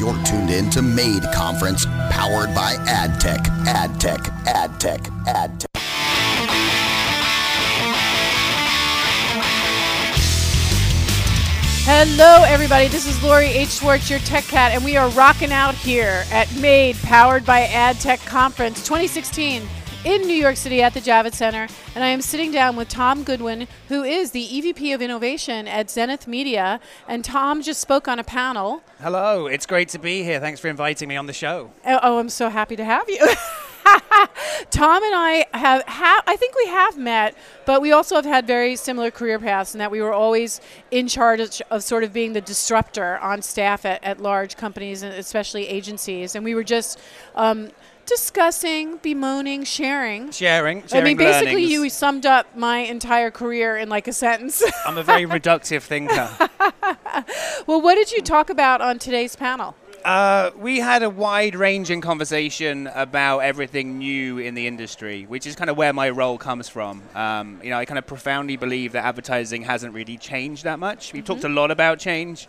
You're tuned in to Made Conference, powered by AdTech, AdTech, AdTech, AdTech. Hello, everybody. This is Lori H. Schwartz, your tech cat, and we are rocking out here at MADE, powered by AdTech Conference 2016 in New York City at the Javits Center. And I am sitting down with Tom Goodwin, who is the EVP of Innovation at Zenith Media. And Tom just spoke on a panel. Hello, it's great to be here. Thanks for inviting me on the show. Oh, oh I'm so happy to have you. Tom and I have, ha- I think we have met, but we also have had very similar career paths in that we were always in charge of, of sort of being the disruptor on staff at, at large companies and especially agencies. And we were just um, discussing, bemoaning, sharing. Sharing, I mean, basically, learnings. you summed up my entire career in like a sentence. I'm a very reductive thinker. well, what did you talk about on today's panel? Uh, we had a wide-ranging conversation about everything new in the industry, which is kind of where my role comes from. Um, you know, I kind of profoundly believe that advertising hasn't really changed that much. We've talked a lot about change,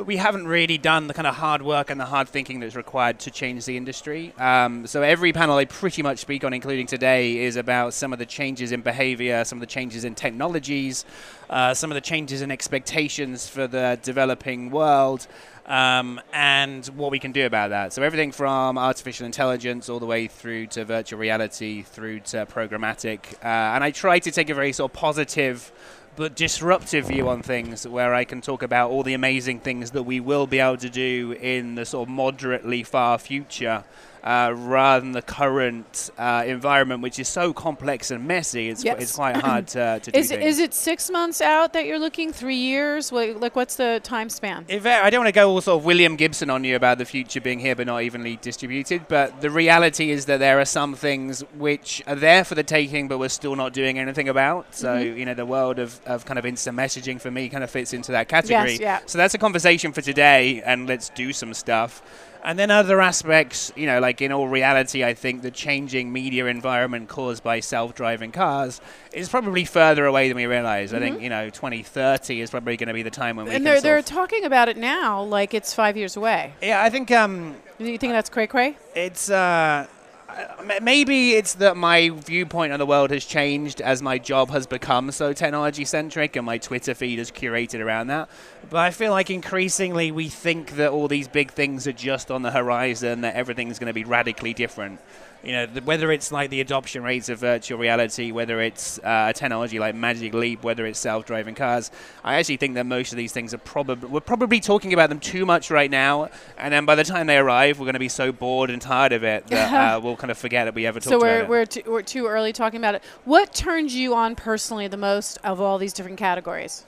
but we haven't really done the kind of hard work and the hard thinking that's required to change the industry. Um, so every panel I pretty much speak on, including today, is about some of the changes in behavior, some of the changes in technologies, uh, some of the changes in expectations for the developing world. Um, and what we can do about that. So everything from artificial intelligence all the way through to virtual reality, through to programmatic. Uh, and I try to take a very sort of positive but disruptive view on things where I can talk about all the amazing things that we will be able to do in the sort of moderately far future. Uh, rather than the current uh, environment, which is so complex and messy, it's, Yes. it's quite hard to, to do Is, things. is it six months out that you're looking? Three years? Like, like what's the time span? If I I don't want to go all sort of William Gibson on you about the future being here but not evenly distributed, but the reality is that there are some things which are there for the taking but we're still not doing anything about. So, Mm-hmm. you know, the world of, of kind of instant messaging for me kind of fits into that category. yeah. So that's a conversation for today and let's do some stuff. And then other aspects, you know, like in all reality, I think the changing media environment caused by self-driving cars is probably further away than we realize. I think, you know, 2030 is probably going to be the time when we Mm-hmm. and they're they're talking about it now, like it's five years away. yeah, I think um, you think that's cray cray? it's uh, Uh, maybe it's that my viewpoint on the world has changed as my job has become so technology centric and my Twitter feed is curated around that. But I feel like increasingly we think that all these big things are just on the horizon, that everything's going to be radically different. You know, th- whether it's like the adoption rates of virtual reality, whether it's uh, a technology like Magic Leap, whether it's self-driving cars, I actually think that most of these things are probably we're probably talking about them too much right now, and then by the time they arrive, we're going to be so bored and tired of it that uh, we'll kind of forget that we ever talked So we're about it. we're too, we're too early talking about it. What turns you on personally the most of all these different categories?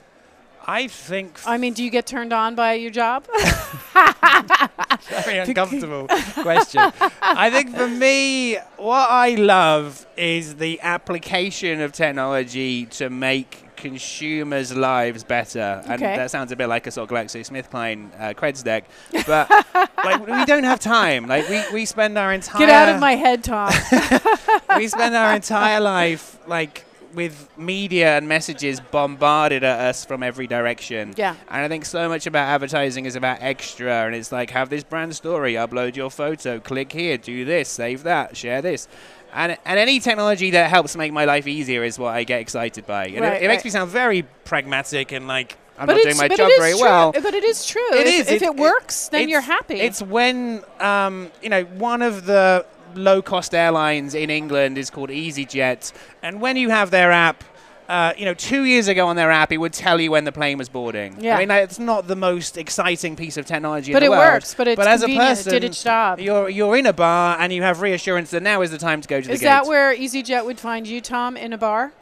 I think I mean, do you get turned on by your job? very uncomfortable question. I think for me, what I love is the application of technology to make consumers' lives better. And Okay. that sounds a bit like a sort of GlaxoSmithKline uh, creds deck, but like we don't have time. Like we, we spend our entire Get out of my head, Tom. we spend our entire life like with media and messages bombarded at us from every direction. Yeah. And I think so much about advertising is about extra and it's like have this brand story, upload your photo, click here, do this, save that, share this. And, and any technology that helps make my life easier is what I get excited by. And Right, it, it makes right. me sound very pragmatic and like I'm but not doing my job very true. well. But it is true. It if, is. If it, works, then you're happy. It's when um, you know one of the low-cost airlines in England is called EasyJet, and when you have their app. Uh, you know, two years ago on their app, it would tell you when the plane was boarding. Yeah. I mean, it's not the most exciting piece of technology But in the it works, but it's as a convenient, it person, did its job. You're you're in a bar and you have reassurance that now is the time to go to the is gate. that where EasyJet would find you, Tom, in a bar?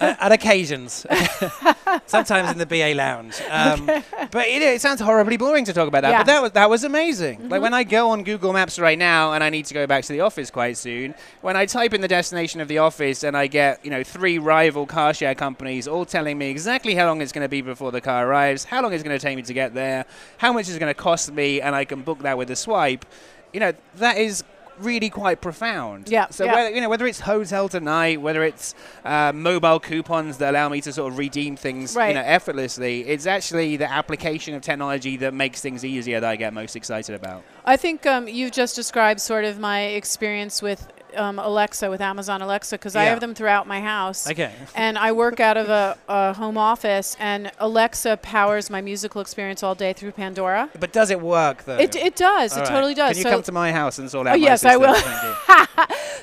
Uh, at occasions, sometimes in the BA lounge. Um, But it, it sounds horribly boring to talk about that. Yeah. But that was that was amazing. Mm-hmm. Like when I go on Google Maps right now and I need to go back to the office quite soon, when I type in the destination of the office and I get you know three rival car share companies all telling me exactly how long it's going to be before the car arrives, how long it's going to take me to get there, how much it's going to cost me, and I can book that with a swipe. You know that is really quite profound. Yeah, So yeah. whether you know whether it's hotel tonight, whether it's uh, mobile coupons that allow me to sort of redeem things Right. you know effortlessly, it's actually the application of technology that makes things easier that I get most excited about. I think um, you've just described sort of my experience with um, Alexa, with Amazon Alexa, because I have them throughout my house. Okay. And I work out of a, a home office, and Alexa powers my musical experience all day through Pandora. But does it work though? It, it does. All it right. totally does. Can you so, come to my house and sort out Oh, yes, I will.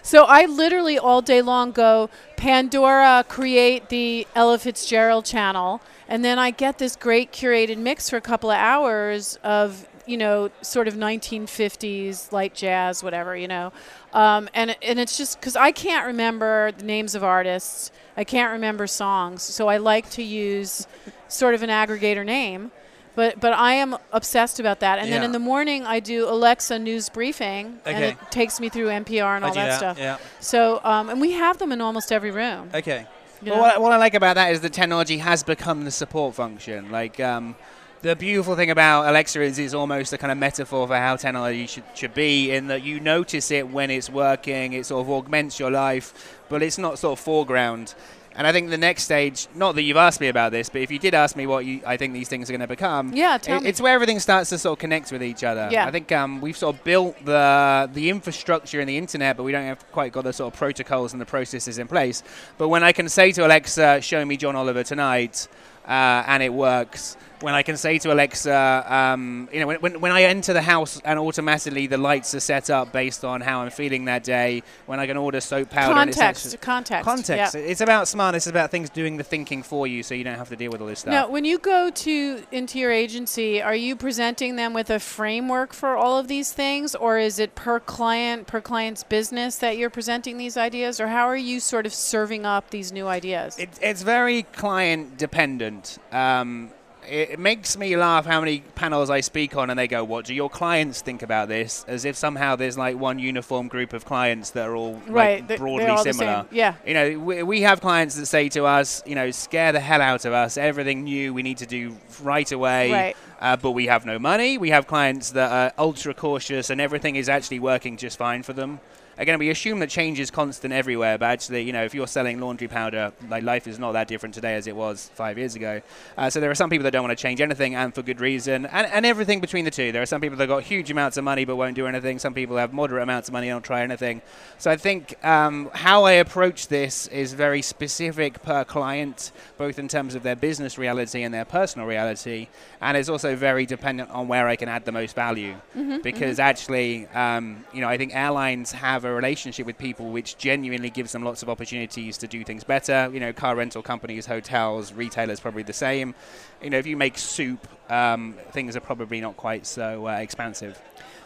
So I literally all day long go Pandora, create the Ella Fitzgerald channel, and then I get this great curated mix for a couple of hours of you know sort of 1950s light jazz, whatever you know, um, and and it's just because I can't remember the names of artists, I can't remember songs, so I like to use sort of an aggregator name. But, but I am obsessed about that. And then in the morning, I do Alexa news briefing, and it takes me through NPR and I all that, that, stuff. yeah. So, um, and we have them in almost every room. Okay. you Well, what, I- what I like about that is the technology has become the support function. Like um, the beautiful thing about Alexa is is almost a kind of metaphor for how technology should, should be, in that you notice it when it's working, it sort of augments your life, but it's not sort of foreground. And I think the next stage, not that you've asked me about this, but if you did ask me what you, I think these things are going to become, Yeah, it- it's where everything starts to sort of connect with each other. Yeah. I think um, we've sort of built the the infrastructure in the internet, but we don't have quite got the sort of protocols and the processes in place. But when I can say to Alexa, "Show me John Oliver tonight," uh, and it works. When I can say to Alexa, um, you know, when, when, when I enter the house and automatically the lights are set up based on how I'm feeling that day, when I can order soap powder, and it's context, context. context. It's about smartness. It's about things doing the thinking for you, so you don't have to deal with all this stuff. Now, when you go to into your agency, are you presenting them with a framework for all of these things, or is it per client, per client's business that you're presenting these ideas, or how are you sort of serving up these new ideas? It, it's very client dependent. Um, it makes me laugh how many panels I speak on, and they go, "What do your clients think about this?" As if somehow there's like one uniform group of clients that are all Right, like, broadly all similar. Yeah. You know, we, we have clients that say to us, you know, scare the hell out of us. Everything new we need to do right away. Right. Uh, but we have no money. We have clients that are ultra cautious, and everything is actually working just fine for them. Again, we assume that change is constant everywhere, but actually, you know, if you're selling laundry powder, like life is not that different today as it was five years ago. Uh, so there are some people that don't want to change anything, and for good reason, and, and everything between the two. There are some people that got huge amounts of money but won't do anything. Some people have moderate amounts of money and don't try anything. So I think um, how I approach this is very specific per client, both in terms of their business reality and their personal reality, and it's also very dependent on where I can add the most value. because actually, um, you know, I think airlines have a relationship with people which genuinely gives them lots of opportunities to do things better. You know, car rental companies, hotels, retailers, probably the same. You know, if you make soup, um, things are probably not quite so uh, expansive.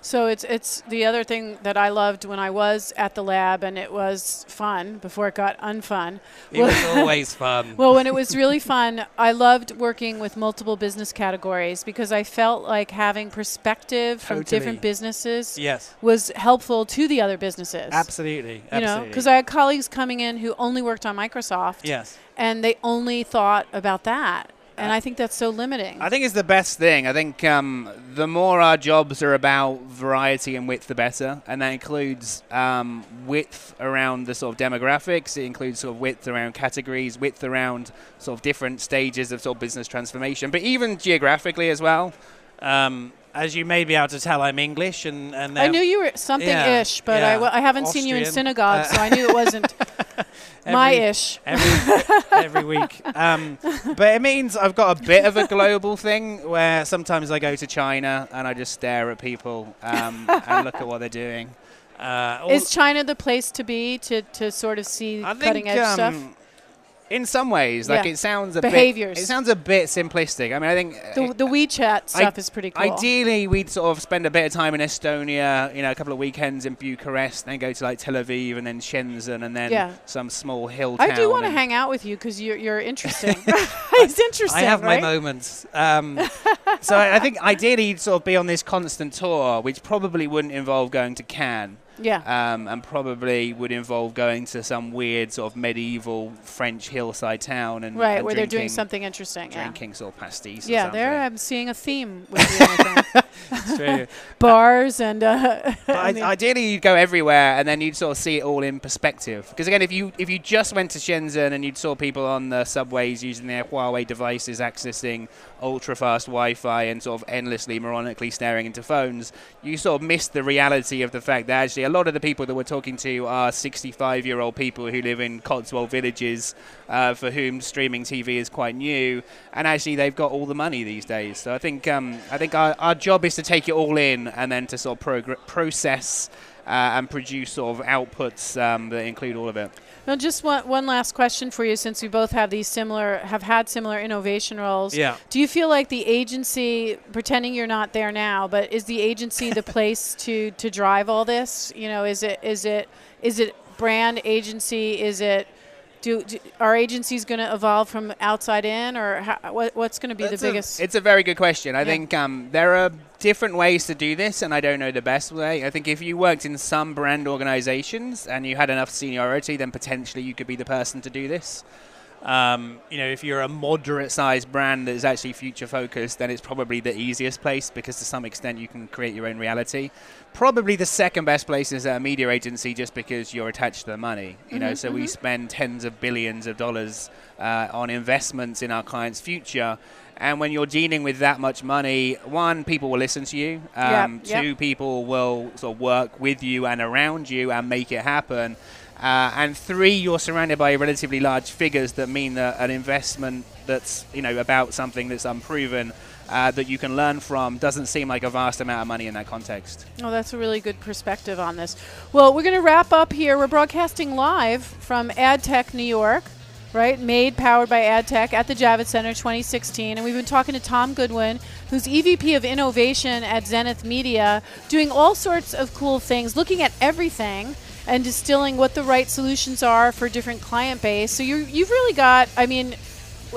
So it's it's the other thing that I loved when I was at the lab, and it was fun before it got unfun. It was always fun. Well, when it was really fun, I loved working with multiple business categories because I felt like having perspective from Totally. different businesses yes. was helpful to the other businesses. Absolutely. You know, because I had colleagues coming in who only worked on Microsoft, yes. and they only thought about that, and I think that's so limiting. I think it's the best thing. I think um, the more our jobs are about variety and width, the better. And that includes um, width around the sort of demographics. It includes sort of width around categories, width around sort of different stages of sort of business transformation, but even geographically as well. Um, as you may be able to tell, I'm English, and and I they're knew you were something-ish, but I yeah. w- I haven't seen you in Austrian. synagogue, Uh, so I knew it wasn't my ish. every every week. Um, but it means I've got a Bit of a global thing where sometimes I go to China and I just stare at people um, and look at what they're doing. uh, Is China the place to be to, to sort of see I think, cutting edge um, stuff? In some ways, like Yeah. it sounds a Behaviors. bit. It sounds a bit simplistic. I mean, I think The, the WeChat stuff is pretty cool. Ideally, we'd sort of spend a bit of time in Estonia, you know, a couple of weekends in Bucharest, then go to like Tel Aviv and then Shenzhen and then Yeah. some small hill town. I do want to hang out with you because you're, you're interesting. it's interesting. I have right? my moments. Um, So I I think ideally you'd sort of be on this constant tour, which probably wouldn't involve going to Cannes. Yeah. Um, and probably would involve going to some weird sort of medieval French hillside town and right, and where they're doing something interesting. Yeah. drinking sort of pastis. Yeah, there I'm seeing a theme with you. I think. true. bars and. Uh, But I I- ideally, you'd go everywhere, and then you'd sort of see it all in perspective. Because again, if you if you just went to Shenzhen and you saw people on the subways using their Huawei devices, accessing ultra fast Wi-Fi, and sort of endlessly, moronically staring into phones, you sort of missed the reality of the fact that actually a lot of the people that we're talking to are 65 year old people who live in Cotswold villages, uh, for whom streaming TV is quite new, and actually they've got all the money these days. So I think um, I think our, our job is to take it all in and then to sort of progr- process and produce sort of outputs um, that include all of it. Now, just one, one last question for you, since we both have these similar, have had similar innovation roles. Yeah. Do you feel like the agency, pretending you're not there now, but is the agency the place to to drive all this? You know, is it is it is it brand agency? Is it do, do are agencies going to evolve from outside in, or how, what, what's going to be That's the a- biggest? It's a very good question. I Yeah. think um, there are different ways to do this, and I don't know the best way. I think if you worked in some brand organizations and you had enough seniority, then potentially you could be the person to do this. Um, you know, if you're a moderate-sized brand that is actually future-focused, then it's probably the easiest place because to some extent you can create your own reality. Probably the second best place is a media agency, just because you're attached to the money. You know, so we spend tens of billions of dollars uh, on investments in our clients' future. And when you're dealing with that much money, one, people will listen to you. Um, yep. Two, people will sort of work with you and around you and make it happen. Uh, and three, you're surrounded by relatively large figures that mean that an investment that's you know about something that's unproven uh, that you can learn from doesn't seem like a vast amount of money in that context. Oh, that's a really good perspective on this. Well, we're going to wrap up here. We're broadcasting live from AdTech New York, right? Made, powered by AdTech at the Javits Center 2016. And we've been talking to Tom Goodwin, who's EVP of Innovation at Zenith Media, doing all sorts of cool things, looking at everything and distilling what the right solutions are for different client base. So you you've really got, I mean,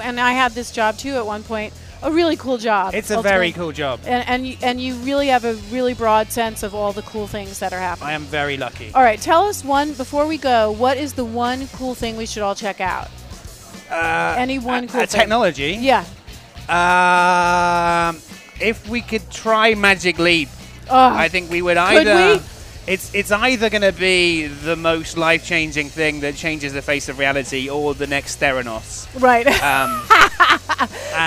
and I had this job too at one point, a really cool job. It's a very cool job. And and you, and you really have a really broad sense of all the cool things that are happening. I am very lucky. all right, tell us one before we go. What is the one cool thing we should all check out? Uh, Any one cool Uh, thing? technology. Yeah. Um, if we could try Magic Leap, Oh, I think we would either. we? It's it's either going to be the most life changing thing that changes the face of reality, or the next Theranos. right. Um,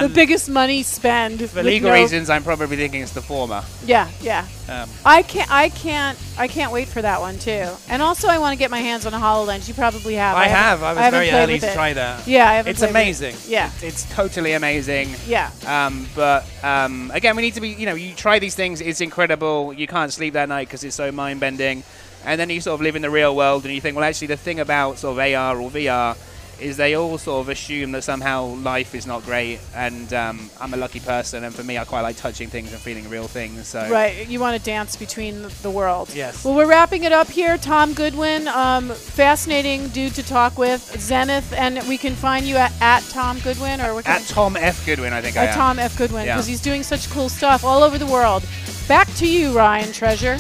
the biggest money spend. for legal no- reasons, I'm probably thinking it's the former. Yeah, yeah. Um, I can't. I can't. I can't wait for that one too. And also, I want to get my hands on a Hololens. You probably have. I haven't- have. I was haven't very early to try that. Yeah, I haven't It's with it. amazing. Yeah, it's totally amazing. yeah. Um, but um, again, we need to be, you know, you try these things, it's incredible. You can't sleep that night because it's so mind bending. And then you sort of live in the real world and you think, well, actually, the thing about sort of AR or VR is they all sort of assume that somehow life is not great. And um, I'm a lucky person. And for me, I quite like touching things and feeling real things. So Right, you want to dance between the, world. Yes. Well, we're wrapping it up here. Tom Goodwin, um, fascinating dude to talk with. Zenith, and we can find you at, at Tom Goodwin or at Tom F. Goodwin, I think I at am. Tom F Goodwin Yeah. because he's doing such cool stuff all over the world. Back to you, Ryan Treasure.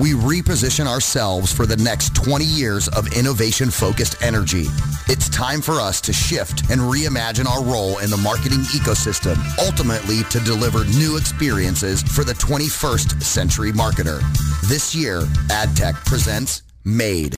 We reposition ourselves for the next 20 years of innovation-focused energy. It's time for us to shift and reimagine our role in the marketing ecosystem, ultimately to deliver new experiences for the 21st century marketer. This year, AdTech presents Made.